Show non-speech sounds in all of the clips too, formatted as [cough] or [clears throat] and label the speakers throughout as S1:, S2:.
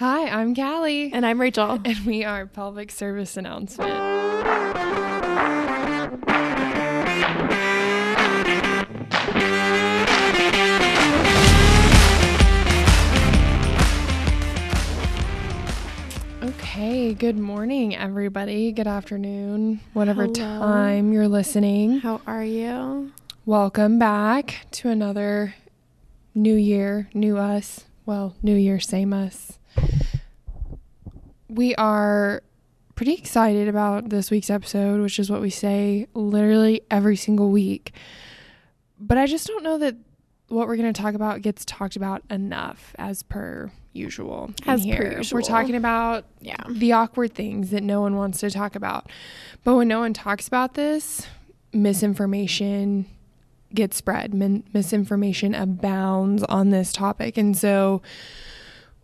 S1: Hi, I'm Callie.
S2: And I'm Rachel.
S1: And we are Pelvic Service Announcement. Okay, good morning, everybody. Good afternoon, whatever
S2: Hello.
S1: time you're listening.
S2: How are you?
S1: Welcome back to another new year, new us. Well, new year, same us. We are pretty excited about this week's episode, which is what we say literally every single week. But I just don't know that what we're going to talk about gets talked about enough as per usual.
S2: As per usual.
S1: We're talking about
S2: Yeah.
S1: the awkward things that no one wants to talk about. But when no one talks about this, misinformation gets spread. Min- misinformation abounds on this topic. And so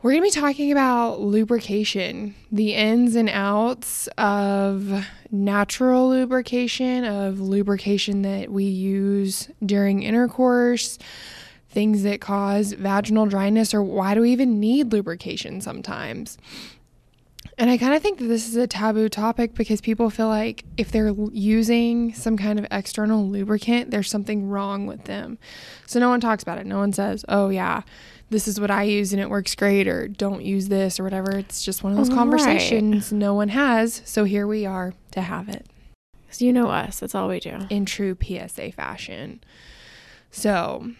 S1: we're going to be talking about lubrication, the ins and outs of natural lubrication, of lubrication that we use during intercourse, things that cause vaginal dryness, or why do we even need lubrication sometimes. And I kind of think that this is a taboo topic because people feel like if they're using some kind of external lubricant, there's something wrong with them. So no one talks about it. No one says, oh, yeah, this is what I use and it works great, or don't use this, or whatever. It's just one of those
S2: Right.
S1: conversations no one has. So here we are to have it
S2: So you know us. That's all we do.
S1: in true PSA fashion. So,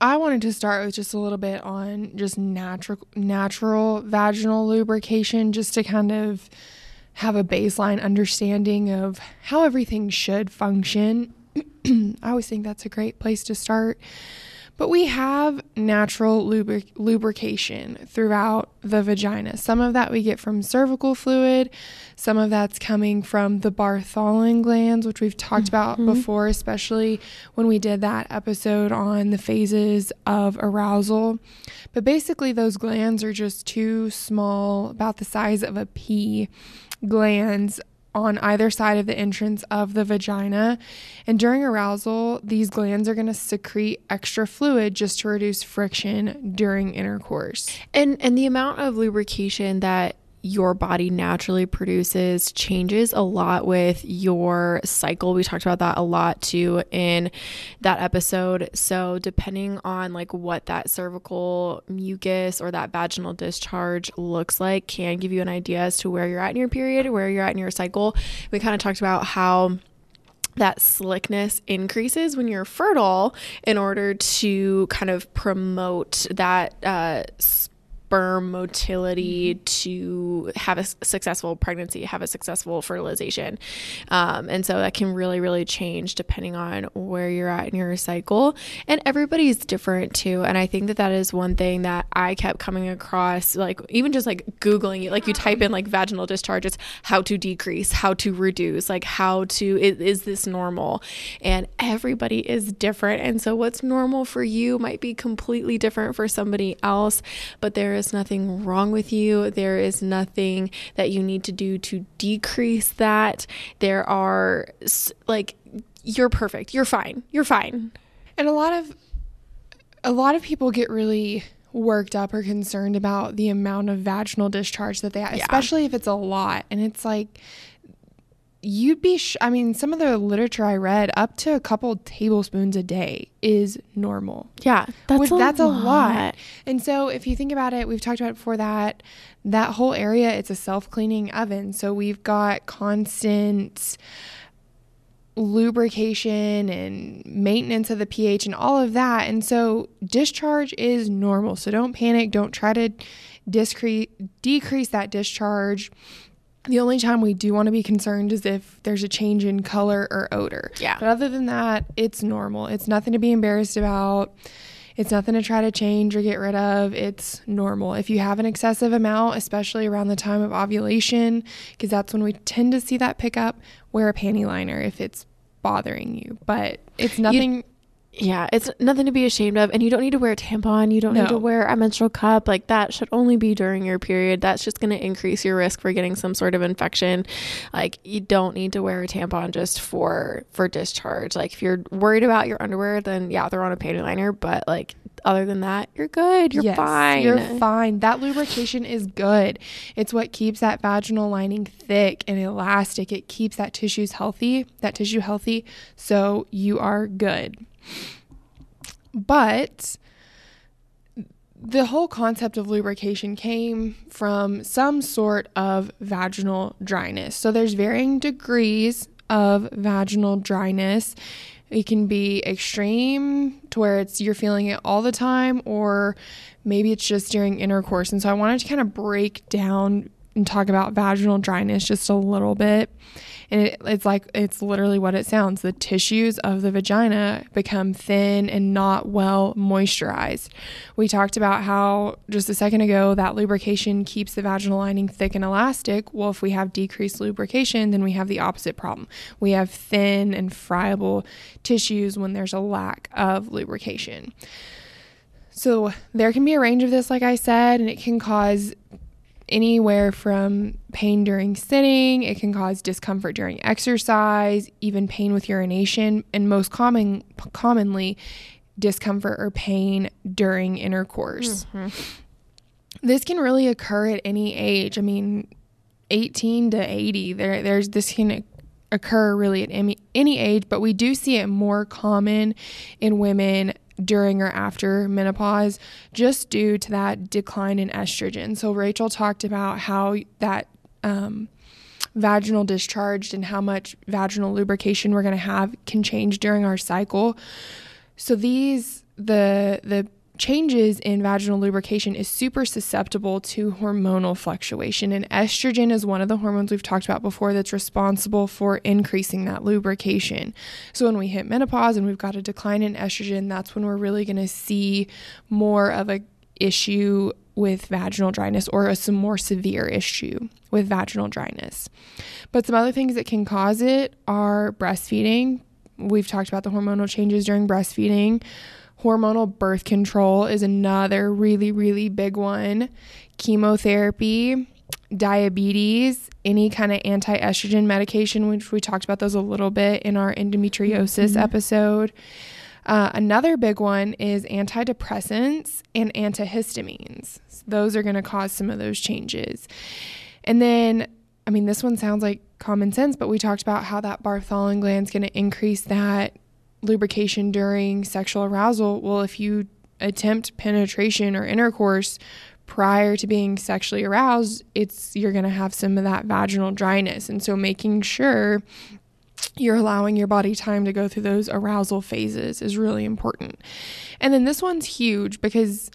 S1: I wanted to start with just a little bit on just natural natural vaginal lubrication just to kind of have a baseline understanding of how everything should function. [clears throat] I always think that's a great place to start. But we have natural lubric- lubrication throughout the vagina. Some of that we get from cervical fluid, some of that's coming from the Bartholin glands, which we've talked mm-hmm. about before, especially when we did that episode on the phases of arousal. But basically, those glands are just two small, about the size of a pea, glands on either side of the entrance of the vagina. And during arousal, these glands are going to secrete extra fluid just to reduce friction during intercourse.
S2: And and the amount of lubrication that your body naturally produces changes a lot with your cycle. We talked about that a lot too in that episode. So, depending on like what that cervical mucus or that vaginal discharge looks like, can give you an idea as to where you're at in your period, where you're at in your cycle. We kind of talked about how that slickness increases when you're fertile in order to kind of promote that uh, sperm motility to have a successful pregnancy, have a successful fertilization. Um, and so that can really, really change depending on where you're at in your cycle. And everybody's different too. And I think that that is one thing that I kept coming across, like even just like Googling it, like you type in like vaginal discharges, how to decrease, how to reduce, like how to, is, is this normal? And everybody is different. And so what's normal for you might be completely different for somebody else, but there is nothing wrong with you. There is nothing that you need to do to decrease that. There are like, you're perfect. You're fine. You're fine.
S1: And a lot of a lot of people get really worked up or concerned about the amount of vaginal discharge that they have,
S2: Yeah.
S1: especially if it's a lot. And it's like you'd be sh- I mean, some of the literature I read up to a couple tablespoons a day is normal.
S2: Yeah, that's
S1: Which-
S2: a
S1: that's a
S2: lot.
S1: lot. And so if you think about it, we've talked about before that that whole area it's a self-cleaning oven. So we've got constant lubrication and maintenance of the pH and all of that. And so discharge is normal. So don't panic, don't try to discre- decrease that discharge. The only time we do want to be concerned is if there's a change in color or odor.
S2: Yeah.
S1: But other than that, it's normal. It's nothing to be embarrassed about. It's nothing to try to change or get rid of. It's normal. If you have an excessive amount, especially around the time of ovulation, because that's when we tend to see that pick up, wear a panty liner if it's bothering you. But it's nothing.
S2: Yeah, it's nothing to be ashamed of. And you don't need to wear a tampon. You don't need to wear a menstrual cup. Like that should only be during your period. That's just going to increase your risk for getting some sort of infection. Like you don't need to wear a tampon just for for discharge. Like if you're worried about your underwear, then yeah, throw on a panty liner. But like other than that, you're good. You're
S1: Yes,
S2: fine.
S1: You're fine. That lubrication is good. It's what keeps that vaginal lining thick and elastic. It keeps that tissues healthy, that tissue healthy. So you are good. But the whole concept of lubrication came from some sort of vaginal dryness. So there's varying degrees of vaginal dryness. It can be extreme to where it's you're feeling it all the time or maybe it's just during intercourse. And so I wanted to kind of break down and talk about vaginal dryness just a little bit. And it, it's like, it's literally what it sounds. The tissues of the vagina become thin and not well moisturized. We talked about how just a second ago that lubrication keeps the vaginal lining thick and elastic. Well, if we have decreased lubrication, then we have the opposite problem. We have thin and friable tissues when there's a lack of lubrication. So there can be a range of this, like I said, and it can cause anywhere from pain during sitting, it can cause discomfort during exercise, even pain with urination, and most common commonly discomfort or pain during intercourse. Mm-hmm. This can really occur at any age. I mean, 18 to 80, there there's this can occur really at any, any age, but we do see it more common in women during or after menopause just due to that decline in estrogen. So Rachel talked about how that um, vaginal discharge and how much vaginal lubrication we're going to have can change during our cycle. So these the the changes in vaginal lubrication is super susceptible to hormonal fluctuation and estrogen is one of the hormones we've talked about before that's responsible for increasing that lubrication. So when we hit menopause and we've got a decline in estrogen, that's when we're really going to see more of a issue with vaginal dryness or a some more severe issue with vaginal dryness. But some other things that can cause it are breastfeeding. We've talked about the hormonal changes during breastfeeding. Hormonal birth control is another really, really big one. Chemotherapy, diabetes, any kind of anti estrogen medication, which we talked about those a little bit in our endometriosis mm-hmm. episode. Uh, another big one is antidepressants and antihistamines. Those are going to cause some of those changes. And then, I mean, this one sounds like common sense, but we talked about how that Bartholin gland is going to increase that lubrication during sexual arousal. Well, if you attempt penetration or intercourse prior to being sexually aroused, it's you're going to have some of that vaginal dryness. And so making sure you're allowing your body time to go through those arousal phases is really important. And then this one's huge because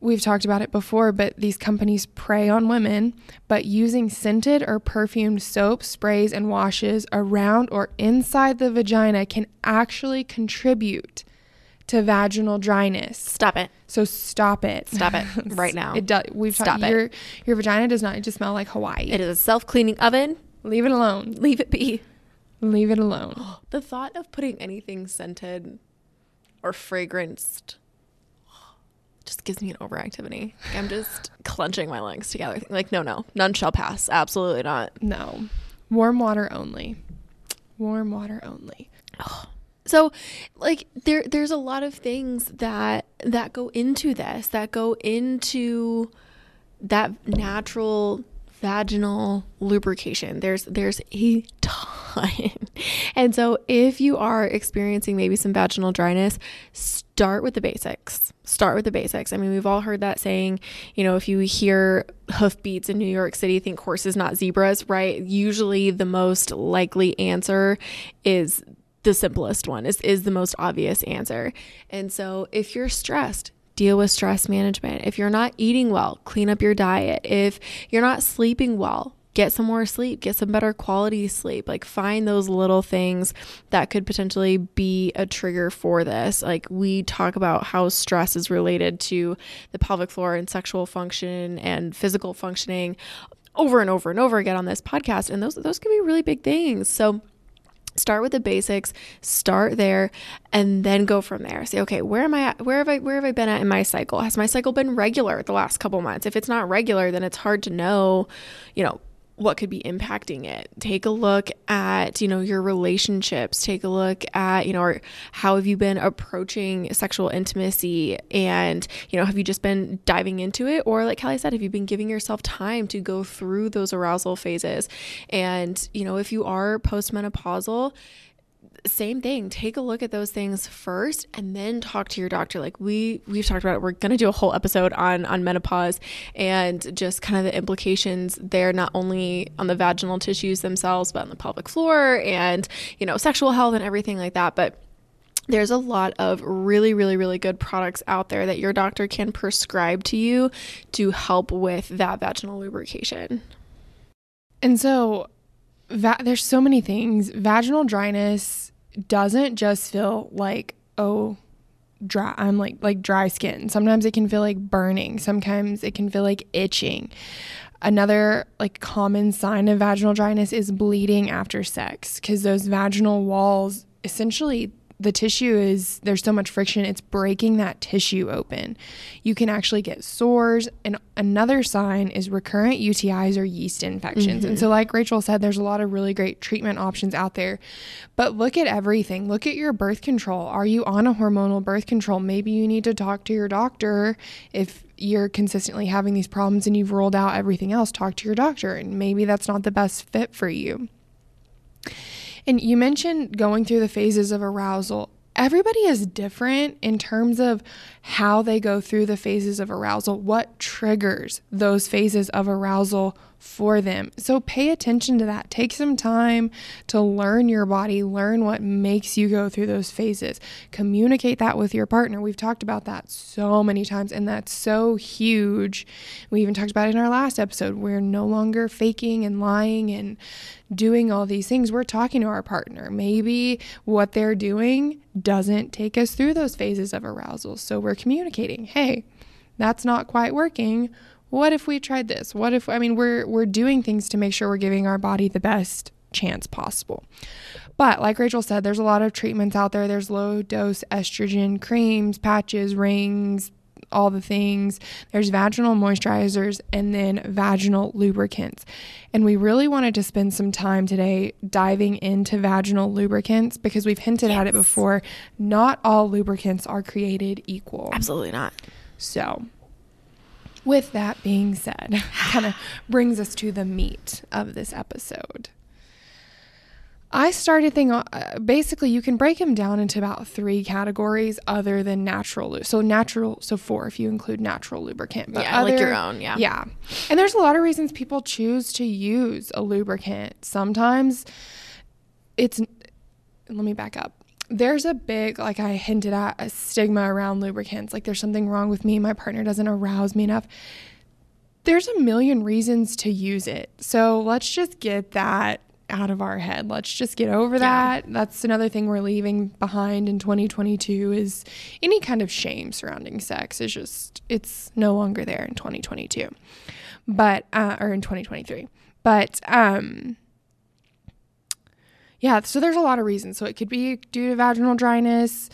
S1: we've talked about it before, but these companies prey on women, but using scented or perfumed soap, sprays, and washes around or inside the vagina can actually contribute to vaginal dryness.
S2: Stop it.
S1: So stop it.
S2: Stop it [laughs] right now.
S1: it does. We've
S2: stop
S1: ta- it. Your your vagina does not just smell like Hawaii.
S2: It is a self cleaning oven.
S1: Leave it alone.
S2: Leave it be.
S1: Leave it alone. [gasps]
S2: the thought of putting anything scented or fragranced just gives me an overactivity. I'm just clenching my legs together. Like, no, no, none shall pass. Absolutely not.
S1: No. Warm water only. Warm water only. Oh.
S2: So, like there there's a lot of things that that go into this, that go into that natural vaginal lubrication. There's there's a ton. [laughs] and so if you are experiencing maybe some vaginal dryness, start with the basics. Start with the basics. I mean, we've all heard that saying, you know, if you hear hoofbeats in New York City, think horses, not zebras, right? Usually the most likely answer is the simplest one is, is the most obvious answer. And so if you're stressed, deal with stress management. If you're not eating well, clean up your diet. If you're not sleeping well, get some more sleep, get some better quality sleep. Like find those little things that could potentially be a trigger for this. Like we talk about how stress is related to the pelvic floor and sexual function and physical functioning over and over and over again on this podcast and those those can be really big things. So start with the basics start there and then go from there say okay where am i at where have i where have i been at in my cycle has my cycle been regular the last couple months if it's not regular then it's hard to know you know what could be impacting it. Take a look at, you know, your relationships. Take a look at, you know, how have you been approaching sexual intimacy and, you know, have you just been diving into it or like Callie said, have you been giving yourself time to go through those arousal phases? And, you know, if you are postmenopausal, same thing take a look at those things first and then talk to your doctor like we we've talked about it we're going to do a whole episode on on menopause and just kind of the implications there not only on the vaginal tissues themselves but on the pelvic floor and you know sexual health and everything like that but there's a lot of really, really, really good products out there that your doctor can prescribe to you to help with that vaginal lubrication.
S1: And so, va- there's so many things. Vaginal dryness doesn't just feel like oh dry i'm like like dry skin. Sometimes it can feel like burning. Sometimes it can feel like itching. Another like common sign of vaginal dryness is bleeding after sex because those vaginal walls essentially the tissue is there's so much friction it's breaking that tissue open. You can actually get sores and another sign is recurrent utis or yeast infections. Mm-hmm. and so like rachel said there's a lot of really great treatment options out there. But look at everything. Look at your birth control. Are you on a hormonal birth control? Maybe you need to talk to your doctor if you're consistently having these problems and you've rolled out everything else. Talk to your doctor and maybe that's not the best fit for you and you mentioned going through the phases of arousal. Everybody is different in terms of how they go through the phases of arousal, what triggers those phases of arousal for them. So pay attention to that. Take some time to learn your body, learn what makes you go through those phases. Communicate that with your partner. We've talked about that so many times, and that's so huge. We even talked about it in our last episode. We're no longer faking and lying and doing all these things. We're talking to our partner. Maybe what they're doing doesn't take us through those phases of arousal. So we're communicating, hey, that's not quite working what if we tried this? What if I mean we're we're doing things to make sure we're giving our body the best chance possible. But like Rachel said, there's a lot of treatments out there. There's low dose estrogen creams, patches, rings, all the things. There's vaginal moisturizers and then vaginal lubricants. And we really wanted to spend some time today diving into vaginal lubricants because we've hinted yes. at it before. Not all lubricants are created equal.
S2: Absolutely not.
S1: So, with that being said, [laughs] kind of brings us to the meat of this episode. I started thinking uh, basically you can break them down into about three categories other than natural. So natural, so four if you include natural lubricant.
S2: But yeah, other, like your own. Yeah.
S1: Yeah. And there's a lot of reasons people choose to use a lubricant. Sometimes it's, let me back up there's a big, like I hinted at, a stigma around lubricants. Like there's something wrong with me. My partner doesn't arouse me enough. There's a million reasons to use it. So let's just get that out of our head. Let's just get over that. Yeah. That's another thing we're leaving behind in 2022 is any kind of shame surrounding sex is just it's no longer there in 2022. But uh, or in 2023. But um yeah, so there's a lot of reasons. So it could be due to vaginal dryness.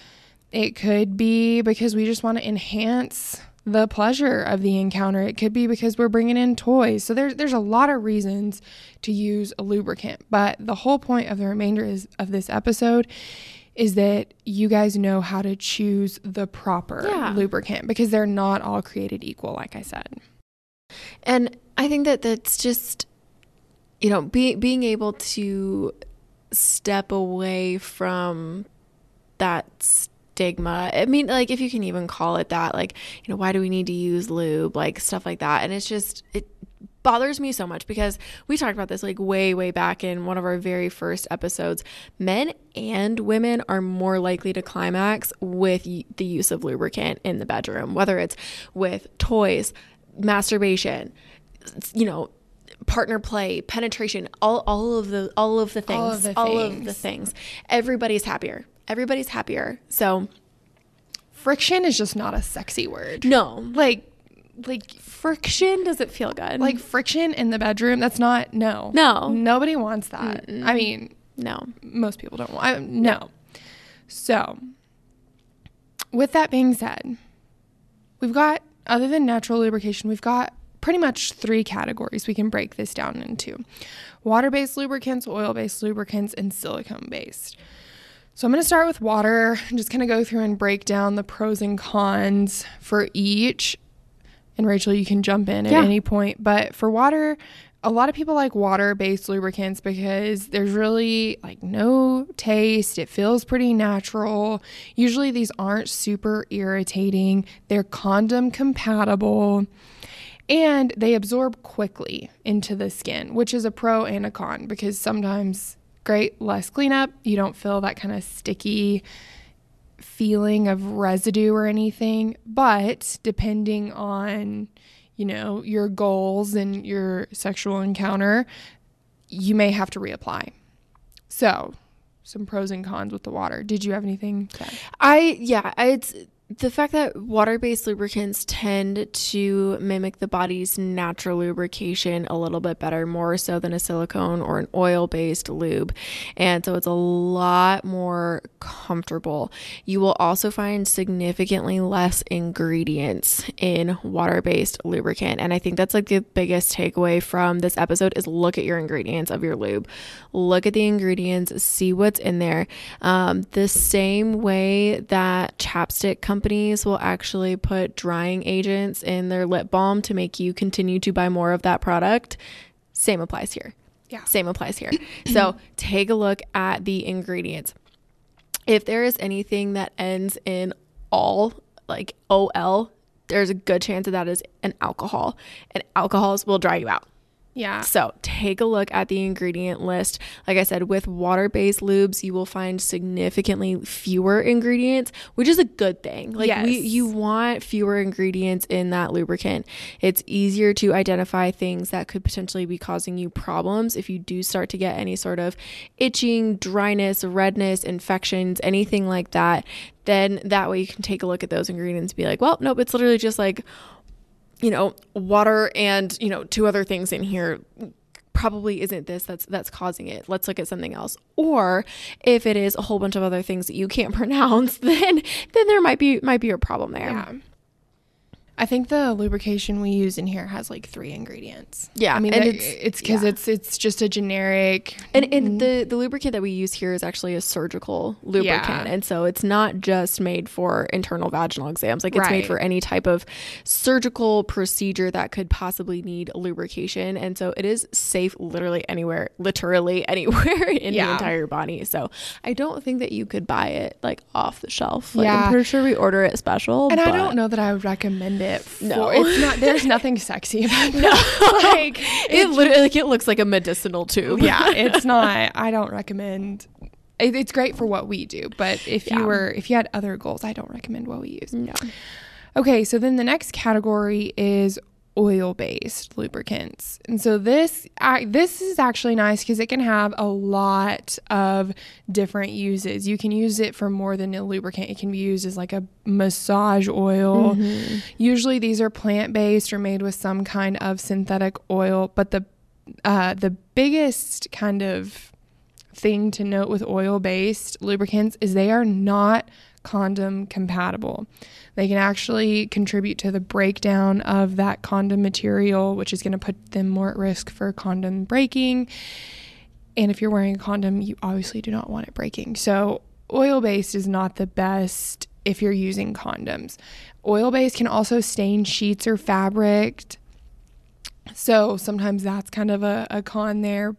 S1: It could be because we just want to enhance the pleasure of the encounter. It could be because we're bringing in toys. So there's there's a lot of reasons to use a lubricant. But the whole point of the remainder is of this episode is that you guys know how to choose the proper yeah. lubricant because they're not all created equal like I said.
S2: And I think that that's just you know, be, being able to step away from that stigma. I mean, like, if you can even call it that, like, you know, why do we need to use lube? Like, stuff like that. And it's just, it bothers me so much because we talked about this like way, way back in one of our very first episodes. Men and women are more likely to climax with the use of lubricant in the bedroom, whether it's with toys, masturbation, you know, partner play, penetration, all all of the all of the things, all of the, all things. Of the things. Everybody's happier. Everybody's happier. So
S1: friction is just not a sexy word.
S2: No.
S1: Like like
S2: friction does it feel good?
S1: Like friction in the bedroom, that's not no.
S2: No.
S1: Nobody wants that. Mm-mm. I mean,
S2: no.
S1: Most people don't want I, no. So, with that being said, we've got other than natural lubrication, we've got pretty much three categories we can break this down into water based lubricants, oil based lubricants, and silicone based. So I'm going to start with water. I'm just kind of go through and break down the pros and cons for each. And Rachel, you can jump in at
S2: Yeah.
S1: any point. But for water, a lot of people like water based lubricants because there's really like no taste. It feels pretty natural. Usually these aren't super irritating. They're condom compatible and they absorb quickly into the skin, which is a pro and a con because sometimes great less cleanup, you don't feel that kind of sticky feeling of residue or anything, but depending on you know your goals and your sexual encounter, you may have to reapply. So, some pros and cons with the water. Did you have anything?
S2: I yeah, it's the fact that water-based lubricants tend to mimic the body's natural lubrication a little bit better more so than a silicone or an oil-based lube. And so it's a lot more comfortable. You will also find significantly less ingredients in water-based lubricant. And I think that's like the biggest takeaway from this episode is look at your ingredients of your lube. Look at the ingredients, see what's in there. Um, the same way that chapstick companies will actually put drying agents in their lip balm to make you continue to buy more of that product, same applies here.
S1: Yeah.
S2: Same applies here. so [clears throat] take a look at the ingredients. If there is anything that ends in all, like OL, there's a good chance that that is an alcohol, and alcohols will dry you out.
S1: Yeah.
S2: So take a look at the ingredient list. Like I said, with water based lubes, you will find significantly fewer ingredients, which is a good thing. Like we, you want fewer ingredients in that lubricant. It's easier to identify things that could potentially be causing you problems if you do start to get any sort of itching, dryness, redness, infections, anything like that. Then that way you can take a look at those ingredients and be like, well, nope, it's literally just like you know, water and, you know, two other things in here probably isn't this that's that's causing it. Let's look at something else. Or if it is a whole bunch of other things that you can't [laughs] pronounce, then then there might be might be a problem there.
S1: Yeah. I think the lubrication we use in here has like three ingredients.
S2: Yeah,
S1: I mean,
S2: and it's-
S1: it's because
S2: yeah.
S1: it's it's just a generic.
S2: And, and mm-hmm. the, the lubricant that we use here is actually a surgical lubricant.
S1: Yeah.
S2: And so it's not just made for internal vaginal exams. Like it's made for any type of surgical procedure that could possibly need lubrication. And so it is safe literally anywhere, literally [laughs] anywhere in the entire body. So I don't think that you could buy it like off the shelf. Like,
S1: Yeah.
S2: I'm pretty sure we order it special.
S1: and I don't know that I would recommend it. For,
S2: No.
S1: it's not. There's [laughs] nothing sexy about it. [laughs] like [laughs]
S2: It literally like it looks like a medicinal tube.
S1: yeah, it's not. I don't recommend. It, it's great for what we do, but if
S2: Yeah.
S1: you were if you had other goals, I don't recommend what we use.
S2: No.
S1: Okay, so then the next category is oil-based lubricants. And so this I this is actually nice because it can have a lot of different uses. You can use it for more than a lubricant. It can be used as like a massage oil. Usually these are plant-based or made with some kind of synthetic oil, but the uh, the biggest kind of thing to note with oil based lubricants is they are not condom compatible. They can actually contribute to the breakdown of that condom material, which is going to put them more at risk for condom breaking. And if you're wearing a condom, you obviously do not want it breaking. So, oil based is not the best if you're using condoms. Oil based can also stain sheets or fabric. So sometimes that's kind of a, a con there.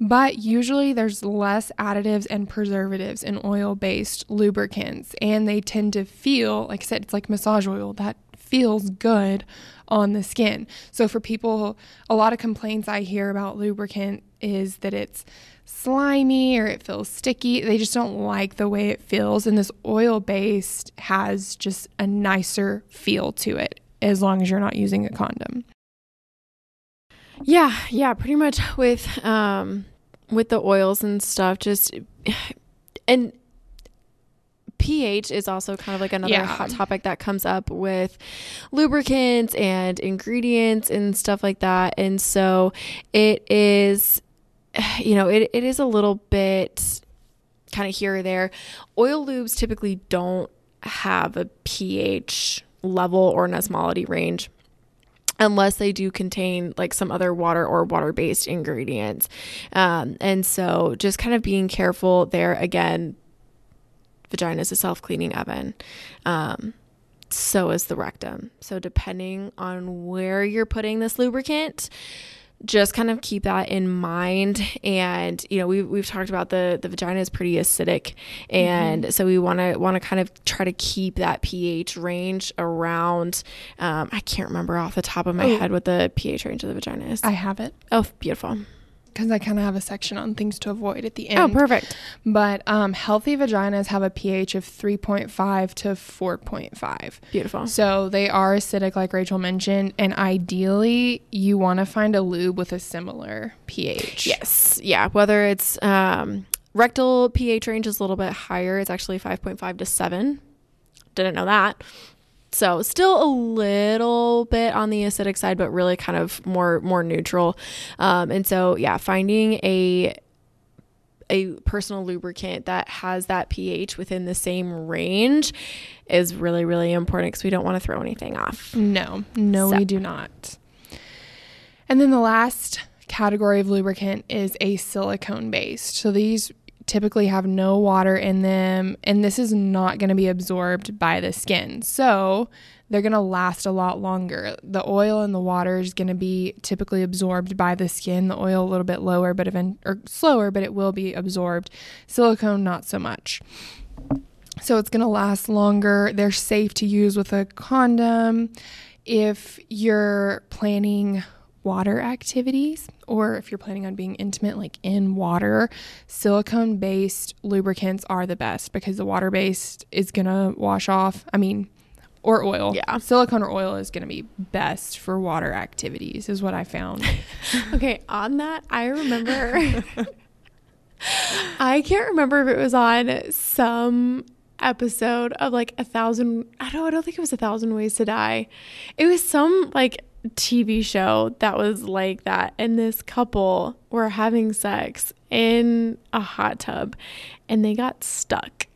S1: But usually there's less additives and preservatives in oil based lubricants. And they tend to feel, like I said, it's like massage oil that feels good on the skin. So for people, a lot of complaints I hear about lubricant is that it's slimy or it feels sticky. They just don't like the way it feels. And this oil based has just a nicer feel to it as long as you're not using a condom.
S2: Yeah, yeah, pretty much with um with the oils and stuff just and pH is also kind of like another
S1: Yeah.
S2: hot topic that comes up with lubricants and ingredients and stuff like that. And so it is you know, it, it is a little bit kind of here or there. Oil lubes typically don't have a pH level or an osmolality range unless they do contain like some other water or water based ingredients. Um, and so just kind of being careful there again. Vagina is a self cleaning oven. Um, so is the rectum. So, depending on where you're putting this lubricant, just kind of keep that in mind. And you know we, we've talked about the the vagina is pretty acidic. And mm-hmm. so we want to want to kind of try to keep that ph range around um, i can't remember off the top of my oh. head what the ph range of the vagina is.
S1: I have it.
S2: Oh beautiful
S1: because I kind of have a section on things to avoid at the end.
S2: Oh, perfect.
S1: But um, healthy vaginas have a pH of 3.5 to 4.5.
S2: Beautiful.
S1: So they are acidic, like Rachel mentioned, and ideally you want to find a lube with a similar pH.
S2: Yes. Yeah. Whether it's um, rectal pH range is a little bit higher, it's actually 5.5 to 7. Didn't know that. So still a little bit on the acidic side, but really kind of more more neutral. Um, and so yeah, finding a a personal lubricant that has that pH within the same range is really really important because we don't want to throw anything off.
S1: No, no, so. we do not. And then the last category of lubricant is a silicone based. So these typically have no water in them, and this is not going to be absorbed by the skin. So they're going to last a lot longer. The oil and the water is going to be typically absorbed by the skin. The oil a little bit lower, but event or slower, but it will be absorbed. Silicone not so much. So it's going to last longer. They're safe to use with a condom. If you're planning water activities or if you're planning on being intimate like in water silicone based lubricants are the best because the water based is going to wash off i mean or oil.
S2: Yeah.
S1: Silicone or oil is going to be best for water activities is what i found. [laughs]
S2: Okay on that i remember [laughs] i can't remember if it was on some episode of like a thousand i don't i don't think it was a thousand ways to die. It was some like TV show that was like that. And this couple were having sex in a hot tub and they got stuck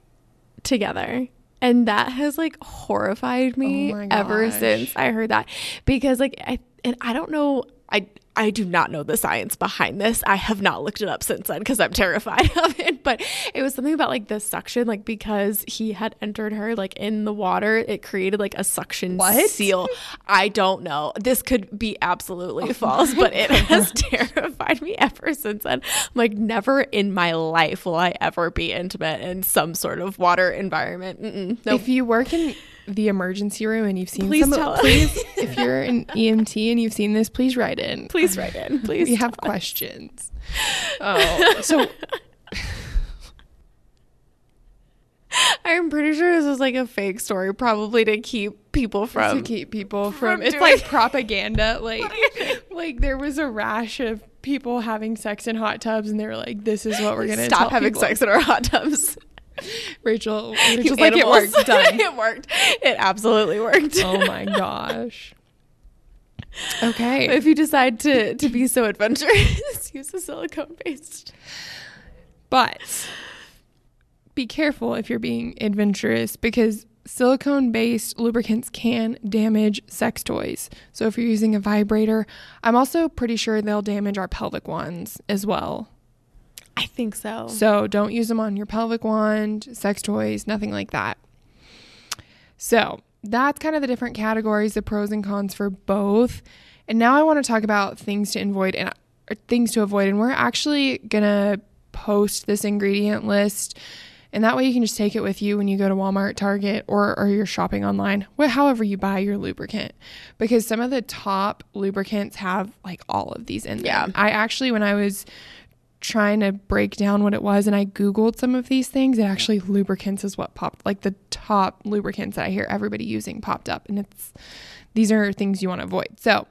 S2: together. And that has like horrified me oh ever since I heard that. Because like I and I don't know I I do not know the science behind this. I have not looked it up since then because I'm terrified [laughs] of it. But it was something about like the suction, like because he had entered her like in the water, it created like a suction what? seal. I don't know. This could be absolutely oh false, but it [laughs] has [laughs] terrified me ever since then. I'm like, never in my life will I ever be intimate in some sort of water environment.
S1: Nope. If you work in the emergency room and you've seen please some, tell [laughs] please, if you're an EMT and you've seen this, please write in.
S2: Please write in. [laughs] Please.
S1: we have questions. [laughs] Oh, so
S2: I'm pretty sure this is like a fake story, probably to keep people from
S1: to keep people from. from it's like propaganda. Like, like there was a rash of people having sex in hot tubs, and they were like, "This is what we're gonna
S2: stop having
S1: people.
S2: sex in our hot tubs." [laughs]
S1: Rachel, Rachel's like, it worked. Done. [laughs]
S2: it worked. It absolutely worked.
S1: oh my gosh. Okay.
S2: If you decide to to be so adventurous, [laughs] use a silicone based.
S1: But be careful if you're being adventurous because silicone based lubricants can damage sex toys. So if you're using a vibrator, I'm also pretty sure they'll damage our pelvic wands as well.
S2: I think so.
S1: So don't use them on your pelvic wand, sex toys, nothing like that. So that's kind of the different categories, the pros and cons for both. And now I want to talk about things to avoid and things to avoid. And we're actually gonna post this ingredient list. And that way you can just take it with you when you go to Walmart, Target, or, or you're shopping online, however you buy your lubricant. Because some of the top lubricants have like all of these in them. Yeah. I actually, when I was trying to break down what it was and I googled some of these things, it actually lubricants is what popped like the top lubricants that I hear everybody using popped up and it's these are things you want to avoid. So,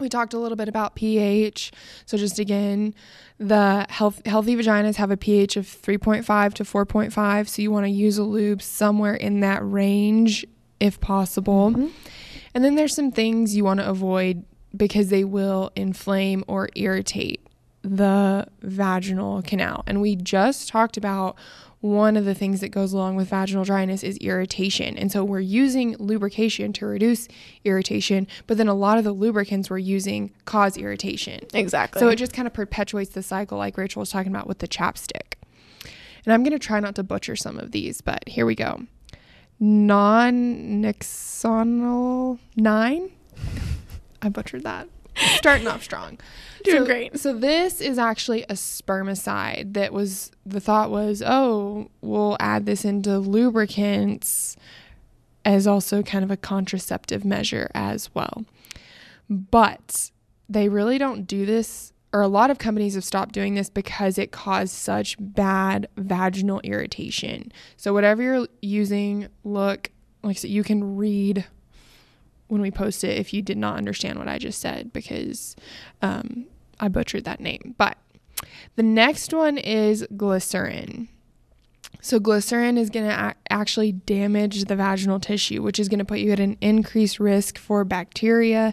S1: we talked a little bit about pH. So just again, the health, healthy vaginas have a pH of 3.5 to 4.5, so you want to use a lube somewhere in that range if possible. Mm-hmm. And then there's some things you want to avoid because they will inflame or irritate the vaginal canal. And we just talked about one of the things that goes along with vaginal dryness is irritation. And so we're using lubrication to reduce irritation, but then a lot of the lubricants we're using cause irritation.
S2: Exactly.
S1: So it just kind of perpetuates the cycle, like Rachel was talking about with the chapstick. And I'm going to try not to butcher some of these, but here we go. Non Nixonal 9. I butchered that. [laughs] Starting off strong. [laughs]
S2: Doing
S1: so,
S2: great.
S1: So this is actually a spermicide that was the thought was, oh, we'll add this into lubricants as also kind of a contraceptive measure as well. But they really don't do this or a lot of companies have stopped doing this because it caused such bad vaginal irritation. So whatever you're using, look like so you can read when we post it if you did not understand what I just said because um, I butchered that name. But the next one is glycerin. So, glycerin is going to actually damage the vaginal tissue, which is going to put you at an increased risk for bacteria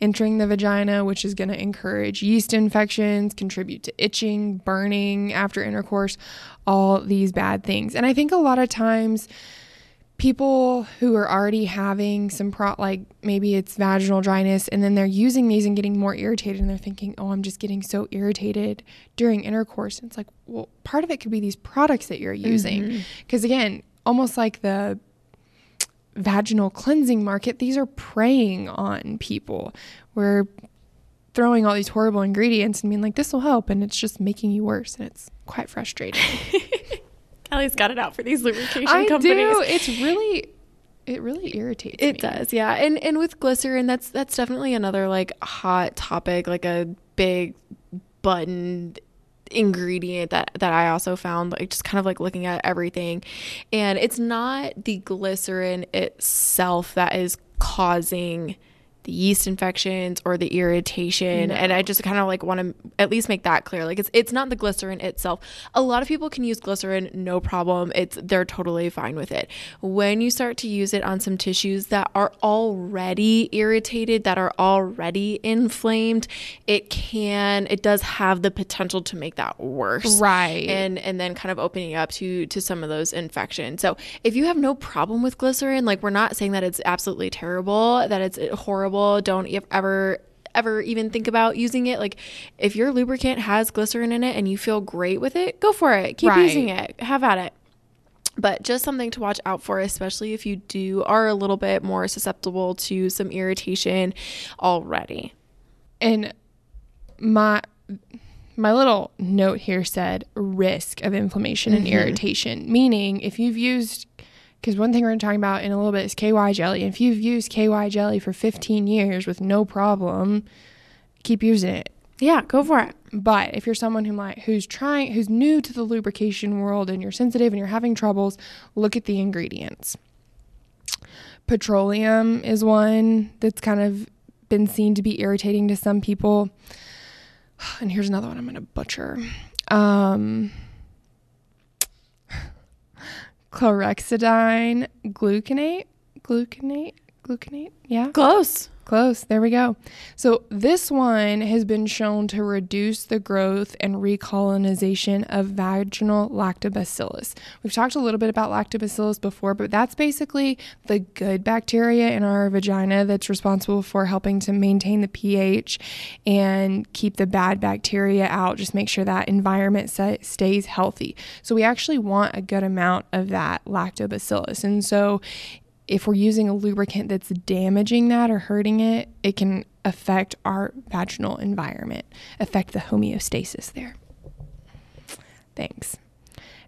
S1: entering the vagina, which is going to encourage yeast infections, contribute to itching, burning after intercourse, all these bad things. And I think a lot of times, people who are already having some pro like maybe it's vaginal dryness and then they're using these and getting more irritated and they're thinking oh i'm just getting so irritated during intercourse. And it's like well part of it could be these products that you're using. Mm-hmm. Because again almost like the vaginal cleansing market these are preying on people. We're throwing all these horrible ingredients and being like this will help and it's just making you worse and it's quite frustrating [laughs]
S2: Allie's got it out for these lubrication
S1: I
S2: companies.
S1: do. It's really, it really irritates
S2: It
S1: me.
S2: does, yeah. And and with glycerin, that's that's definitely another like hot topic, like a big button ingredient that that I also found like just kind of like looking at everything. And it's not the glycerin itself that is causing the yeast infections or the irritation and I just kind of like want to at least make that clear like it's it's not the glycerin itself. A lot of people can use glycerin no problem. It's they're totally fine with it. When you start to use it on some tissues that are already irritated, that are already inflamed, it can it does have the potential to make that worse
S1: Right.
S2: and and then kind of opening up to to some of those infections. So if you have no problem with glycerin, like we're not saying that it's absolutely terrible, that it's uh, horrible. Don't ever ever even think about using it. Like if your lubricant has glycerin in it and you feel great with it, go for it. Keep
S1: Right.
S2: using it. Have at it. But just something to watch out for, especially if you do are a little bit more susceptible to some irritation already.
S1: and my my little note here said risk of inflammation and mm-hmm. irritation, meaning if you've used because one thing we're going to talk about in a little bit is KY jelly. If you've used KY jelly for 15 years with no problem, keep using it.
S2: Yeah, go for it.
S1: But if you're someone who might who's trying who's new to the lubrication world and you're sensitive and you're having troubles, look at the ingredients. Petroleum is one that's kind of been seen to be irritating to some people. [sighs] And here's another one I'm going to butcher. Um chlorhexidine gluconate, gluconate, gluconate. Yeah.
S2: Close.
S1: Close. There we go. So, this one has been shown to reduce the growth and recolonization of vaginal lactobacillus. We've talked a little bit about lactobacillus before, but that's basically the good bacteria in our vagina that's responsible for helping to maintain the pH and keep the bad bacteria out. Just make sure that environment stays healthy. So, we actually want a good amount of that lactobacillus. And so, if we're using a lubricant that's damaging that or hurting it, it can affect our vaginal environment, affect the homeostasis there. Thanks.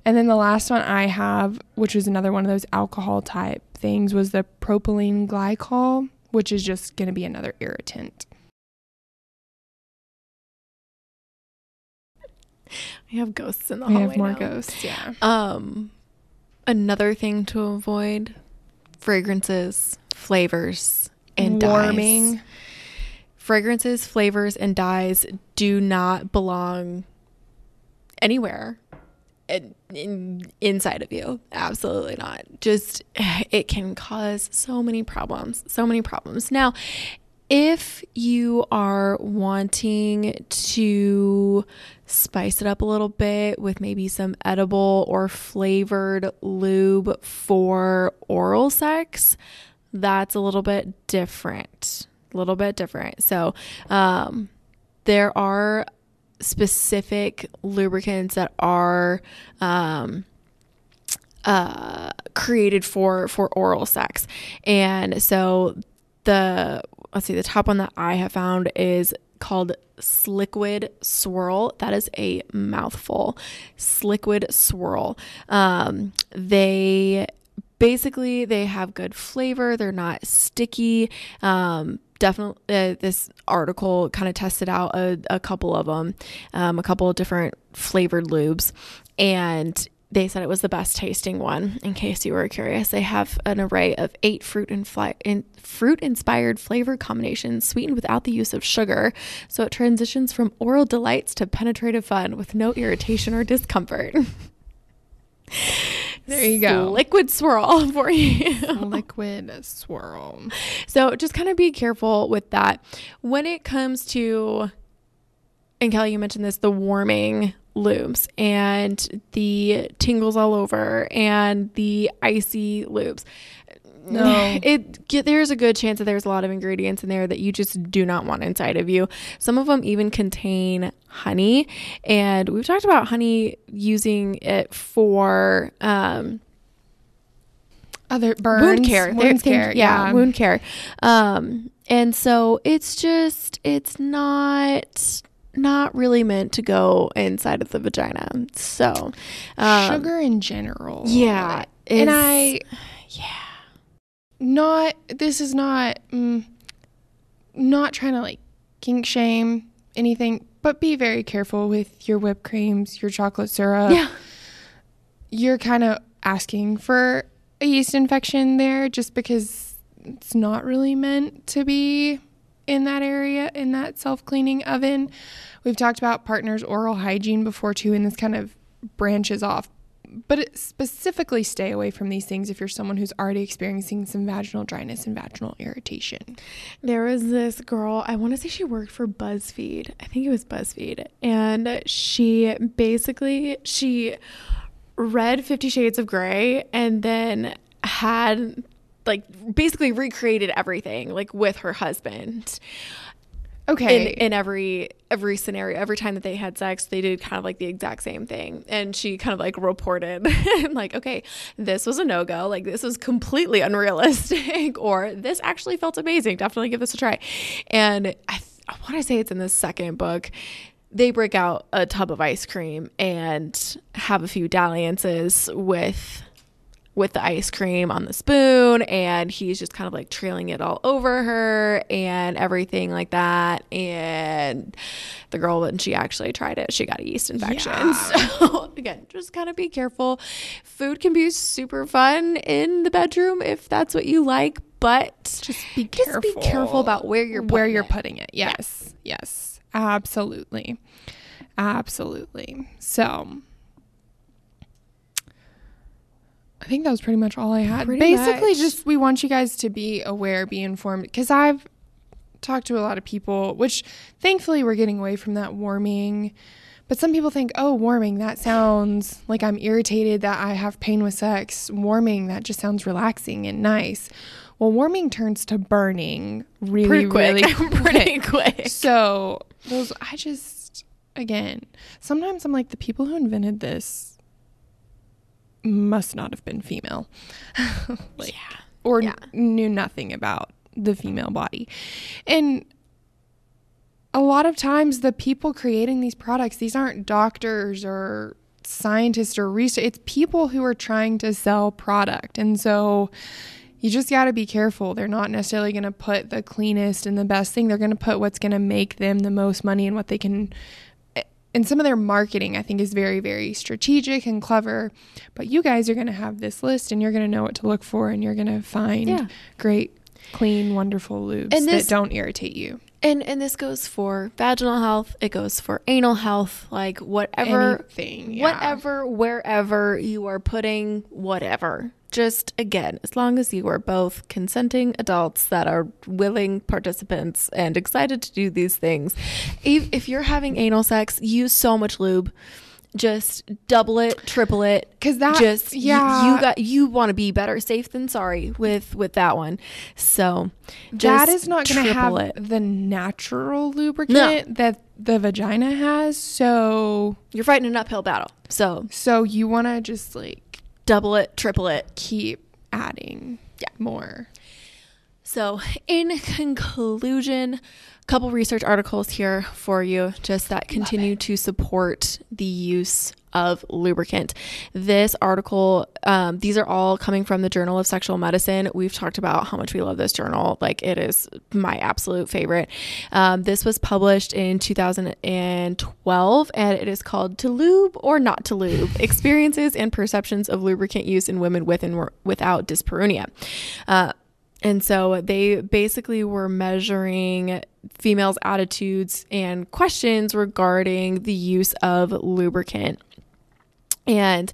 S1: And then the last one I have, which is another one of those alcohol type things, was the propylene glycol, which is just going to be another irritant.
S2: We have ghosts in the
S1: We
S2: hallway.
S1: have more
S2: now.
S1: ghosts, yeah.
S2: Um, another thing to avoid: fragrances, flavors, and
S1: Warming.
S2: dyes. Fragrances, flavors, and dyes do not belong anywhere in, in, inside of you. Absolutely not. Just it can cause so many problems. So many problems. Now, if you are wanting to spice it up a little bit with maybe some edible or flavored lube for oral sex, that's a little bit different. A little bit different. So, um, there are specific lubricants that are um, uh, created for for oral sex, and so the let's see, the top one that I have found is called Sliquid Swirl. That is a mouthful. Sliquid Swirl. Um, they basically they have good flavor. They're not sticky. Um, definitely, uh, this article kind of tested out a, a couple of them, um, a couple of different flavored lubes, and they said it was the best tasting one. In case you were curious, they have an array of eight fruit and fly, in, fruit inspired flavor combinations, sweetened without the use of sugar. So it transitions from oral delights to penetrative fun with no irritation or discomfort. [laughs]
S1: There you go.
S2: Liquid swirl [laughs] for you.
S1: Liquid swirl.
S2: So just kind of be careful with that. When it comes to, and Callie, you mentioned this, the warming lubes and the tingles all over and the icy lubes.
S1: No. [laughs]
S2: It there's a good chance that there's a lot of ingredients in there that you just do not want inside of you. Some of them even contain honey, and we've talked about honey using it for um,
S1: Other burns,
S2: wound care,
S1: wound care,
S2: yeah,
S1: yeah.
S2: wound care. Um, and so it's just it's not not really meant to go inside of the vagina. So, um,
S1: Sugar in general.
S2: yeah,
S1: and I
S2: yeah.
S1: not this is not mm, not trying to like kink shame anything but be very careful with your whipped creams your chocolate syrup
S2: yeah.
S1: you're kind of asking for a yeast infection there just because it's not really meant to be in that area in that self-cleaning oven we've talked about partners oral hygiene before too and this kind of branches off but specifically stay away from these things if you're someone who's already experiencing some vaginal dryness and vaginal irritation
S2: There was this girl, I want to say she worked for BuzzFeed. I think it was BuzzFeed. And she basically she read 50 Shades of Grey and then had like basically recreated everything like with her husband.
S1: okay
S2: In in every every scenario, every time that they had sex, they did kind of like the exact same thing. And she kind of like reported [laughs] like, okay, this was a no-go, like this was completely unrealistic [laughs] or this actually felt amazing. Definitely give this a try. And I th- I want to say it's in the second book. They break out a tub of ice cream and have a few dalliances with with the ice cream on the spoon and he's just kind of like trailing it all over her and everything like that. And the girl when she actually tried it she got a yeast infection.
S1: Yeah. [laughs]
S2: so again just kind of be careful. Food can be super fun in the bedroom if that's what you like but
S1: just be careful just
S2: be careful about where you're
S1: where you're
S2: it.
S1: putting it. Yes. Yes. Absolutely. Absolutely. So I think that was pretty much all I had.
S2: Pretty
S1: Basically,
S2: much.
S1: just we want you guys to be aware, be informed, because I've talked to a lot of people, which thankfully we're getting away from that warming. But some people think, oh, warming, that sounds like I'm irritated that I have pain with sex. Warming, that just sounds relaxing and nice. Well, warming turns to burning really,
S2: pretty quick
S1: really [laughs]
S2: pretty
S1: quick.
S2: quick
S1: So those, I just, again, sometimes I'm like, the people who invented this must not have been female. [laughs] like,
S2: yeah
S1: or
S2: Yeah.
S1: kn- knew nothing about the female body. And a lot of times, the people creating these products, these aren't doctors or scientists or research, it's people who are trying to sell product. And so you just got to be careful. They're not necessarily going to put the cleanest and the best thing. They're going to put what's going to make them the most money and what they can. And some of their marketing, I think, is very, very strategic and clever. But you guys are going to have this list and you're going to know what to look for and you're going to find
S2: Yeah.
S1: great, clean, wonderful lubes
S2: this-
S1: that don't irritate you.
S2: And and this goes for vaginal health it goes for anal health like whatever
S1: Anything, yeah.
S2: whatever wherever you are putting whatever. Just again as long as you are both consenting adults that are willing participants and excited to do these things. If, if you're having anal sex use so much lube just double it triple it,
S1: because that-
S2: just
S1: yeah.
S2: you got you want to be better safe than sorry with with that one so
S1: that is not going to have
S2: it.
S1: the natural lubricant that the vagina has. So,
S2: you're fighting an uphill battle. So
S1: so you want to just like
S2: double it, triple it.
S1: keep adding
S2: Yeah.
S1: more.
S2: So, in conclusion, couple research articles here for you just that continue to support the use of lubricant. This article, um, these are all coming from the Journal of Sexual Medicine. We've talked about how much we love this journal. Like, it is my absolute favorite. Um, this was published in 2012 and it is called To Lube or Not to Lube [laughs] Experiences and Perceptions of Lubricant Use in Women with and Without Dyspareunia. Uh, and so they basically were measuring females' attitudes and questions regarding the use of lubricant. And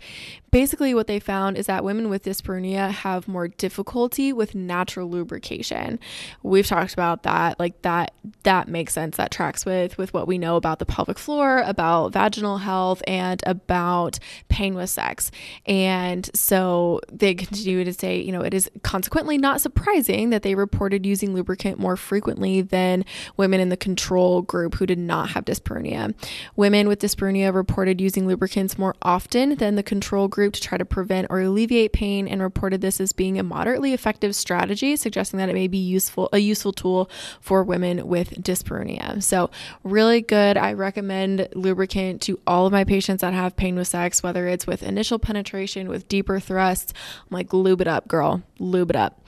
S2: basically, what they found is that women with dyspareunia have more difficulty with natural lubrication. We've talked about that, like that. That makes sense. That tracks with with what we know about the pelvic floor, about vaginal health, and about pain with sex. And so they continue to say, you know, it is consequently not surprising that they reported using lubricant more frequently than women in the control group who did not have dyspareunia. Women with dyspareunia reported using lubricants more often than the control group to try to prevent or alleviate pain and reported this as being a moderately effective strategy, suggesting that it may be useful a useful tool for women with dyspareunia. So, really good. I recommend lubricant to all of my patients that have pain with sex, whether it's with initial penetration, with deeper thrusts. I'm like, lube it up, girl, lube it up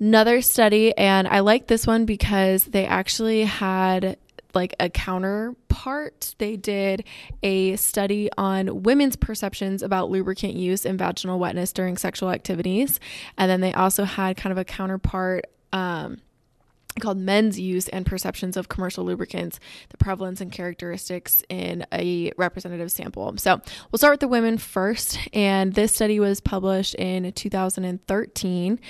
S2: another study and i like this one because they actually had like a counterpart. They did a study on women's perceptions about lubricant use and vaginal wetness during sexual activities. And then they also had kind of a counterpart um, called men's use and perceptions of commercial lubricants, the prevalence and characteristics in a representative sample. So we'll start with the women first. And this study was published in 2013.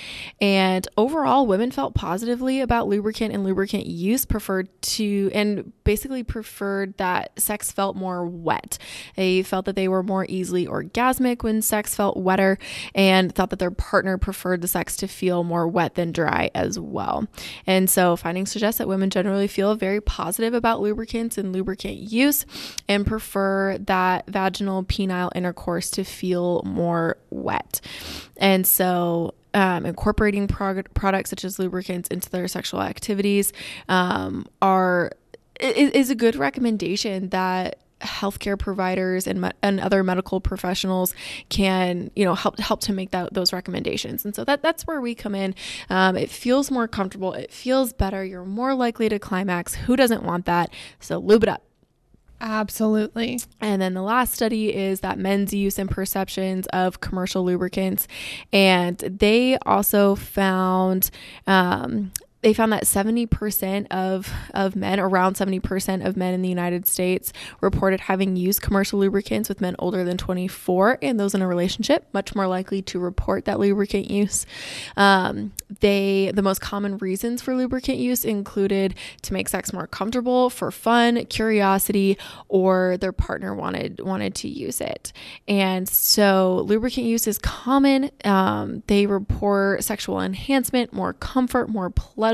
S2: And overall, women felt positively about lubricant and lubricant use, preferred to, and basically preferred that sex felt more wet. They felt that they were more easily orgasmic when sex felt wetter and thought that their partner preferred the sex to feel more wet than dry as well. And so, findings suggest that women generally feel very positive about lubricants and lubricant use and prefer that vaginal penile intercourse to feel more wet. And so, um, incorporating prog- products such as lubricants into their sexual activities um, are is, is a good recommendation that healthcare providers and, me- and other medical professionals can you know help help to make that those recommendations. And so that that's where we come in. Um, it feels more comfortable. It feels better. You're more likely to climax. Who doesn't want that? So lube it up.
S1: Absolutely.
S2: and then the last study is that men's use and perceptions of commercial lubricants. And they also found um, they found that 70% of, of men, around 70% of men in the United States, reported having used commercial lubricants with men older than 24 and those in a relationship, much more likely to report that lubricant use. Um, they the most common reasons for lubricant use included to make sex more comfortable, for fun, curiosity, or their partner wanted wanted to use it. And so lubricant use is common. Um, they report sexual enhancement, more comfort, more pleasure.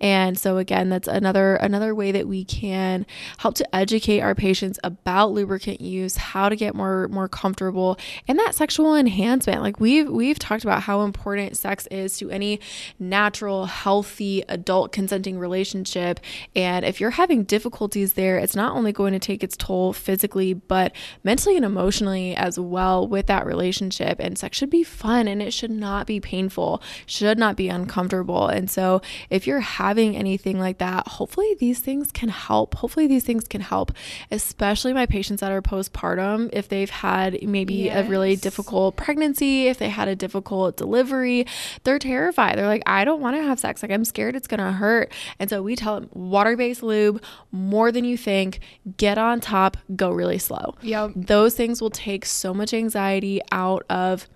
S2: And so again, that's another another way that we can help to educate our patients about lubricant use, how to get more more comfortable, and that sexual enhancement. Like we've we've talked about how important sex is to any natural, healthy adult consenting relationship. And if you're having difficulties there, it's not only going to take its toll physically, but mentally and emotionally as well with that relationship. And sex should be fun and it should not be painful, should not be uncomfortable. And so if you're having anything like that, hopefully these things can help. Hopefully these things can help, especially my patients that are postpartum. If they've had maybe yes. a really difficult pregnancy, if they had a difficult delivery, they're terrified. They're like, I don't want to have sex. Like, I'm scared it's going to hurt. And so we tell them water based lube, more than you think, get on top, go really slow.
S1: Yep.
S2: Those things will take so much anxiety out of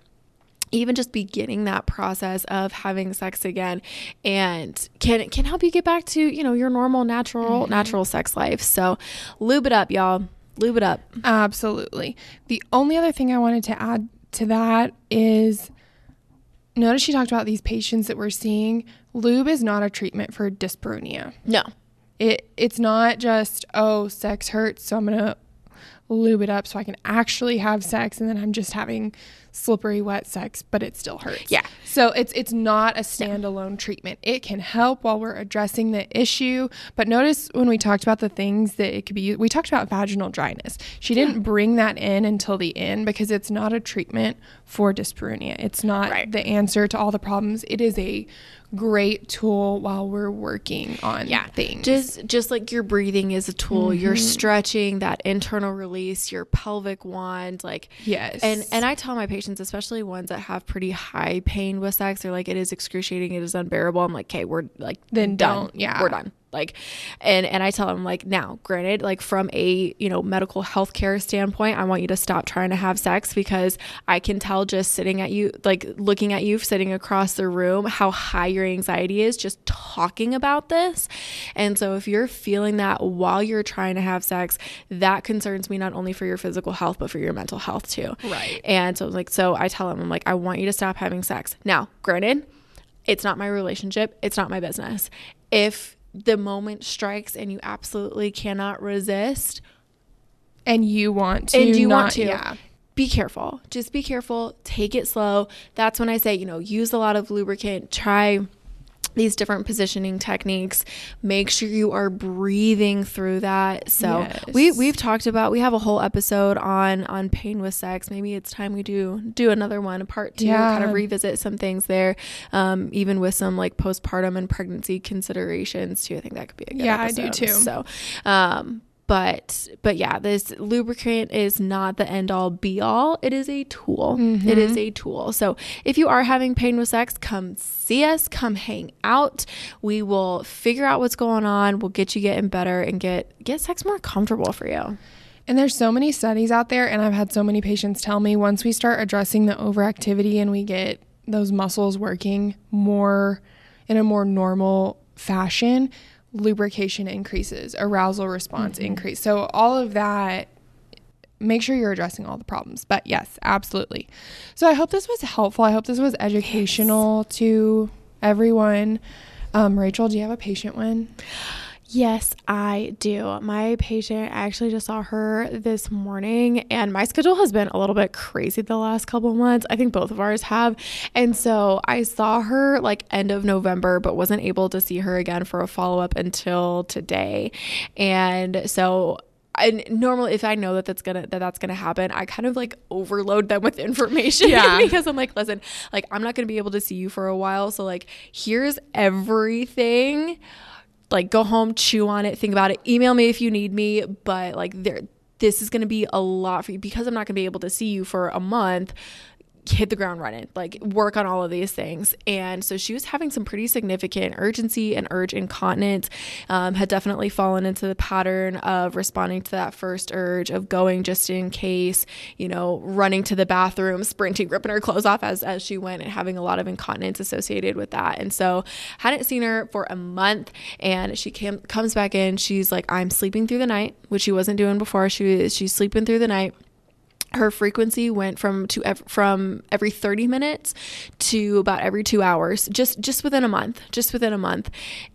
S2: even just beginning that process of having sex again and can can help you get back to you know your normal natural mm-hmm. natural sex life. So lube it up y'all. Lube it up.
S1: Absolutely. The only other thing i wanted to add to that is notice she talked about these patients that we're seeing. Lube is not a treatment for dyspareunia.
S2: No.
S1: It it's not just oh sex hurts so i'm gonna lube it up so i can actually have sex and then i'm just having slippery wet sex, but it still hurts.
S2: Yeah.
S1: So it's it's not a standalone treatment. It can help while we're addressing the issue, but notice when we talked about the things that it could be we talked about vaginal dryness. She didn't bring that in until the end because it's not a treatment for dyspareunia. It's not right. the answer to all the problems. It is a great tool while we're working on yeah. things.
S2: Just just like your breathing is a tool, mm-hmm. you're stretching that internal release, your pelvic wand, like
S1: yes.
S2: And and I tell my patients, especially ones that have pretty high pain with sex, they're like, it is excruciating, it is unbearable. I'm like, okay, we're like
S1: then
S2: done.
S1: Don't, yeah,
S2: we're done like and and i tell him like now granted like from a you know medical healthcare standpoint i want you to stop trying to have sex because i can tell just sitting at you like looking at you sitting across the room how high your anxiety is just talking about this. And so if you're feeling that while you're trying to have sex that concerns me not only for your physical health but for your mental health too.
S1: Right.
S2: And so like so i tell him i'm like i want you to stop having sex. Now granted it's not my relationship. It's not my business. If the moment strikes and you absolutely cannot resist
S1: and you want to
S2: and you not, want to. yeah. Be careful. Just be careful. Take it slow. That's when i say you know use a lot of lubricant. Try these different positioning techniques make sure you are breathing through that so yes. we we've talked about we have a whole episode on on pain with sex maybe it's time we do do another one a part two yeah. kind of revisit some things there um, even with some like postpartum and pregnancy considerations too i think that could be a good
S1: yeah
S2: episode.
S1: i do too
S2: so um but but yeah this lubricant is not the end all be all. It is a tool. Mm-hmm. it is mm-hmm. a tool. So if you are having pain with sex come see us come hang out. We will figure out what's going on. We'll get you getting better and get get sex more comfortable for you.
S1: And there's so many studies out there and i've had so many patients tell me once we start addressing the overactivity and we get those muscles working more in a more normal fashion lubrication increases, arousal response mm-hmm. increase. So all of that make sure you're addressing all the problems. But yes, absolutely. So I hope this was helpful. I hope this was educational yes. to everyone. Um, Rachel, do you have a patient one?
S2: Yes, I do. My patient, I actually just saw her this morning, and my schedule has been a little bit crazy the last couple of months. I think both of ours have. And so I saw her like end of November, but wasn't able to see her again for a follow up until today. And so and normally if i know that that's gonna that that's gonna happen i kind of like overload them with [laughs] information yeah. [laughs] because i'm like listen like i'm not gonna be able to see you for a while so like here's everything like go home, chew on it, think about it, email me if you need me, but like there this is going to be a lot for you because I'm not going to be able to see you for a month hit the ground running, like work on all of these things. And so she was having some pretty significant urgency and urge incontinence, um, had definitely fallen into the pattern of responding to that first urge of going just in case, you know, running to the bathroom, [laughs] sprinting, ripping her clothes off as, as she went and having a lot of incontinence associated with that. And so hadn't seen her for a month and she came, comes back in. She's like, I'm sleeping through the night, which she wasn't doing before. She she's sleeping through the night her frequency went from to ev- from every 30 minutes to about every 2 hours just just within a month just within a month.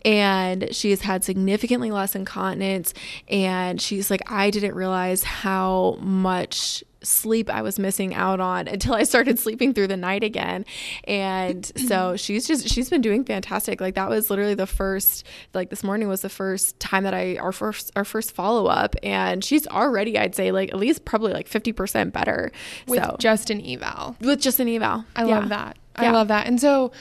S2: And she has had significantly less incontinence and she's like I didn't realize how much sleep I was missing out on until I started [laughs] sleeping through the night again. And [clears throat] so she's just she's been doing fantastic. Like that was literally the first like this morning was the first time that I our first our first follow up and she's already I'd say like at least probably like 50% better.
S1: With
S2: so
S1: just an eval.
S2: With just an eval.
S1: I yeah. love that. I love that. And so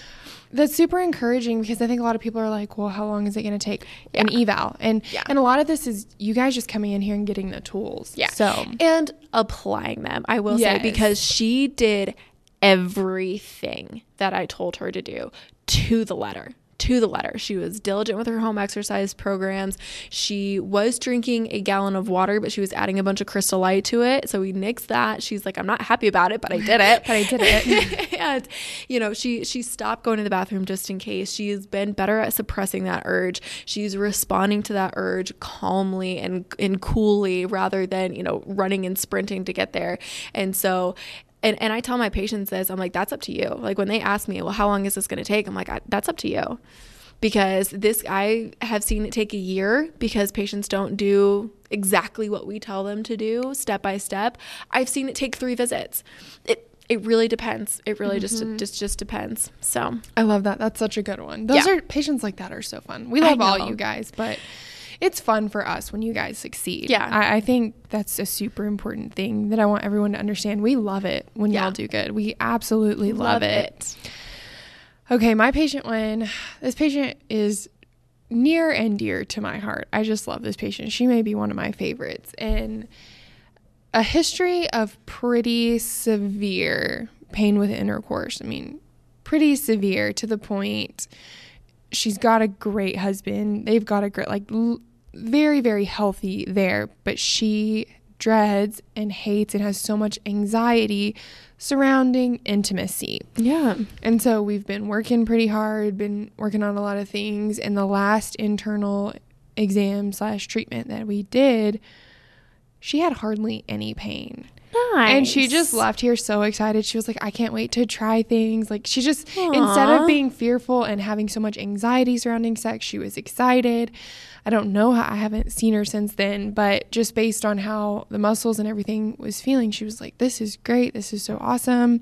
S1: that's super encouraging because I think a lot of people are like, well, how long is it going to take
S2: Yeah.
S1: an eval? And
S2: Yeah.
S1: and a lot of this is you guys just coming in here and getting the tools.
S2: Yeah.
S1: So
S2: and applying them, I will
S1: Yes.
S2: say, because she did everything that I told her to do to the letter. To the letter. She was diligent with her home exercise programs. She was drinking a gallon of water, but she was adding a bunch of crystal light to it. So we nixed that. She's like, I'm not happy about it, but I did it. [laughs]
S1: but I did it. [laughs]
S2: and you know she she stopped going to the bathroom just in case she's been better at suppressing that urge she's responding to that urge calmly and and coolly rather than you know running and sprinting to get there and so and, and I tell my patients this, I'm like, that's up to you. Like when they ask me, well, how long is this going to take? I'm like, that's up to you. Because this, I have seen it take a year because patients don't do exactly what we tell them to do step by step. I've seen it take three visits. It, it really depends. It really just, mm-hmm. just, just depends. So
S1: I love that. That's such a good one. Those
S2: Yeah.
S1: are patients like that are so fun. We love all you guys, but it's fun for us when you guys succeed.
S2: Yeah.
S1: I, I think that's a super important thing that I want everyone to understand. We love it when
S2: Yeah.
S1: y'all do good. We absolutely love, it. Okay, my patient one, this patient is near and dear to my heart. I just love this patient. She may be one of my favorites. And a history of pretty severe pain with intercourse. I mean, pretty severe to the point she's got a great husband. They've got a great, like, l- very, very healthy there, but she dreads and hates and has so much anxiety surrounding intimacy.
S2: Yeah.
S1: And so we've been working pretty hard, been working on a lot of things. And the last internal exam slash treatment that we did, she had hardly any pain.
S2: Nice.
S1: And she just left here so excited. She was like, I can't wait to try things. Like, she just, instead of being fearful and having so much anxiety surrounding sex, she was excited. I don't know how I haven't seen her since then, but just based on how the muscles and everything was feeling, she was like, This is great. This is so awesome.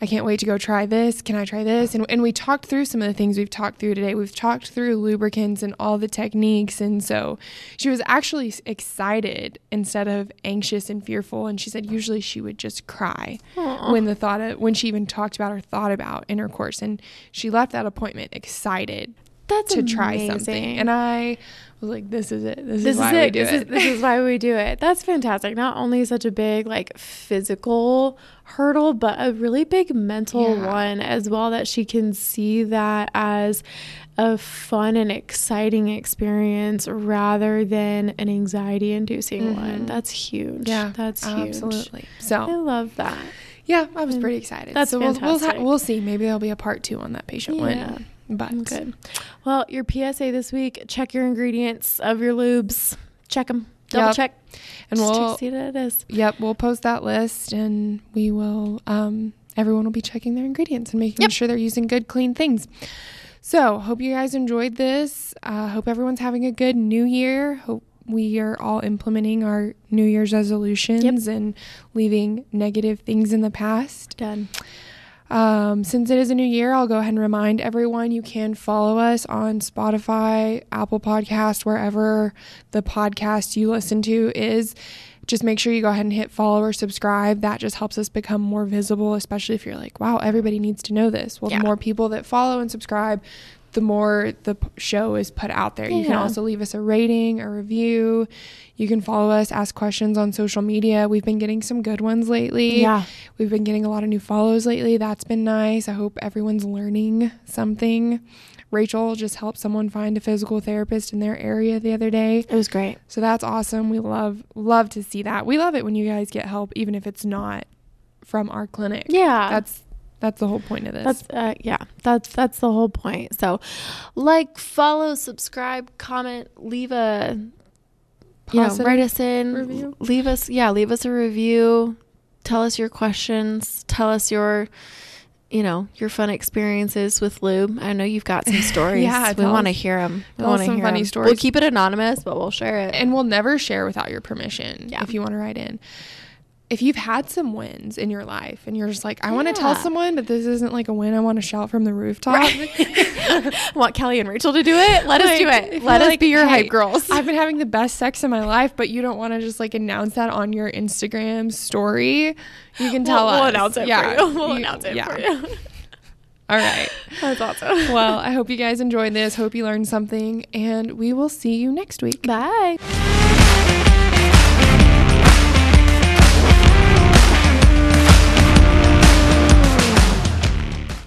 S1: I can't wait to go try this. Can I try this? And, and we talked through some of the things we've talked through today. We've talked through lubricants and all the techniques. And so she was actually excited instead of anxious and fearful. And she said usually she would just cry
S2: Aw.
S1: when the thought of, when she even talked about or thought about intercourse. And she left that appointment excited
S2: That's
S1: to try
S2: amazing.
S1: something. And I was like, this is it. This,
S2: this
S1: is why
S2: is it.
S1: we do
S2: this
S1: it.
S2: Is, this is why we do it. That's fantastic. Not only such a big like physical hurdle, but a really big mental
S1: Yeah.
S2: one as well. That she can see that as a fun and exciting experience rather than an anxiety-inducing one. That's huge.
S1: Mm-hmm. yeah,
S2: that's huge.
S1: absolutely. So I
S2: love that.
S1: yeah, I was pretty excited.
S2: That's
S1: so we'll, we'll,
S2: fantastic.
S1: we'll see. Maybe there'll be a part two on that patient
S2: Yeah.
S1: one. But
S2: Good. Well, your PSA this week: check your ingredients of your lubes. Check them. Double
S1: Yep.
S2: check.
S1: And
S2: Just
S1: we'll
S2: see what it is.
S1: Yep, we'll post that list and we will um everyone will be checking their ingredients and making
S2: Yep.
S1: sure they're using good clean things. So, hope you guys enjoyed this. Uh hope everyone's having a good new year. Hope we are all implementing our New Year's resolutions and leaving negative things in the past.
S2: Done.
S1: Um, since it is a new year, I'll go ahead and remind everyone you can follow us on Spotify, Apple Podcast, wherever the podcast you listen to is. Just make sure you go ahead and hit follow or subscribe. That just helps us become more visible, especially if you're like, wow, everybody needs to know this. Well,
S2: Yeah.
S1: the more people that follow and subscribe, the more the show is put out there. You can also leave us a rating, a review. You can follow us, ask questions on social media. We've been getting some good ones lately.
S2: Yeah.
S1: We've been getting a lot of new follows lately. That's been nice. I hope everyone's learning something. Rachel just helped someone find a physical therapist in their area the other day.
S2: It was great.
S1: So that's awesome. We love love to see that. We love it when you guys get help even if it's not from our clinic.
S2: Yeah.
S1: That's that's the whole point of this.
S2: That's uh, yeah. That's that's the whole point. So, like, follow, subscribe, comment, leave a you know, write us in,
S1: review?
S2: leave us yeah, leave us a review. Tell us your questions. Tell us your you know your fun experiences with lube. I know you've got some [laughs] stories.
S1: Yeah,
S2: we want to hear them. We want to
S1: some
S2: hear
S1: funny
S2: 'em.
S1: stories.
S2: We'll keep it anonymous, but we'll share it.
S1: and we'll never share without your permission
S2: Yeah.
S1: if you want to write in. If you've had some wins in your life and you're just like, I want to tell someone, but this isn't like a win, I want to shout from the rooftop. [laughs]
S2: want Callie and Rachel to do it? Let us do it. Let us
S1: like,
S2: be your
S1: "Hey,
S2: hype girls.
S1: I've been having the best sex in my life, but you don't want to just like announce that on your Instagram story. You can tell
S2: we'll,
S1: us.
S2: we'll announce it
S1: Yeah,
S2: for you. [laughs] We'll
S1: you-
S2: announce it
S1: yeah.
S2: for you.
S1: All right.
S2: That's awesome.
S1: Well, I hope you guys enjoyed this. Hope you learned something, and we will see you next week.
S2: Bye.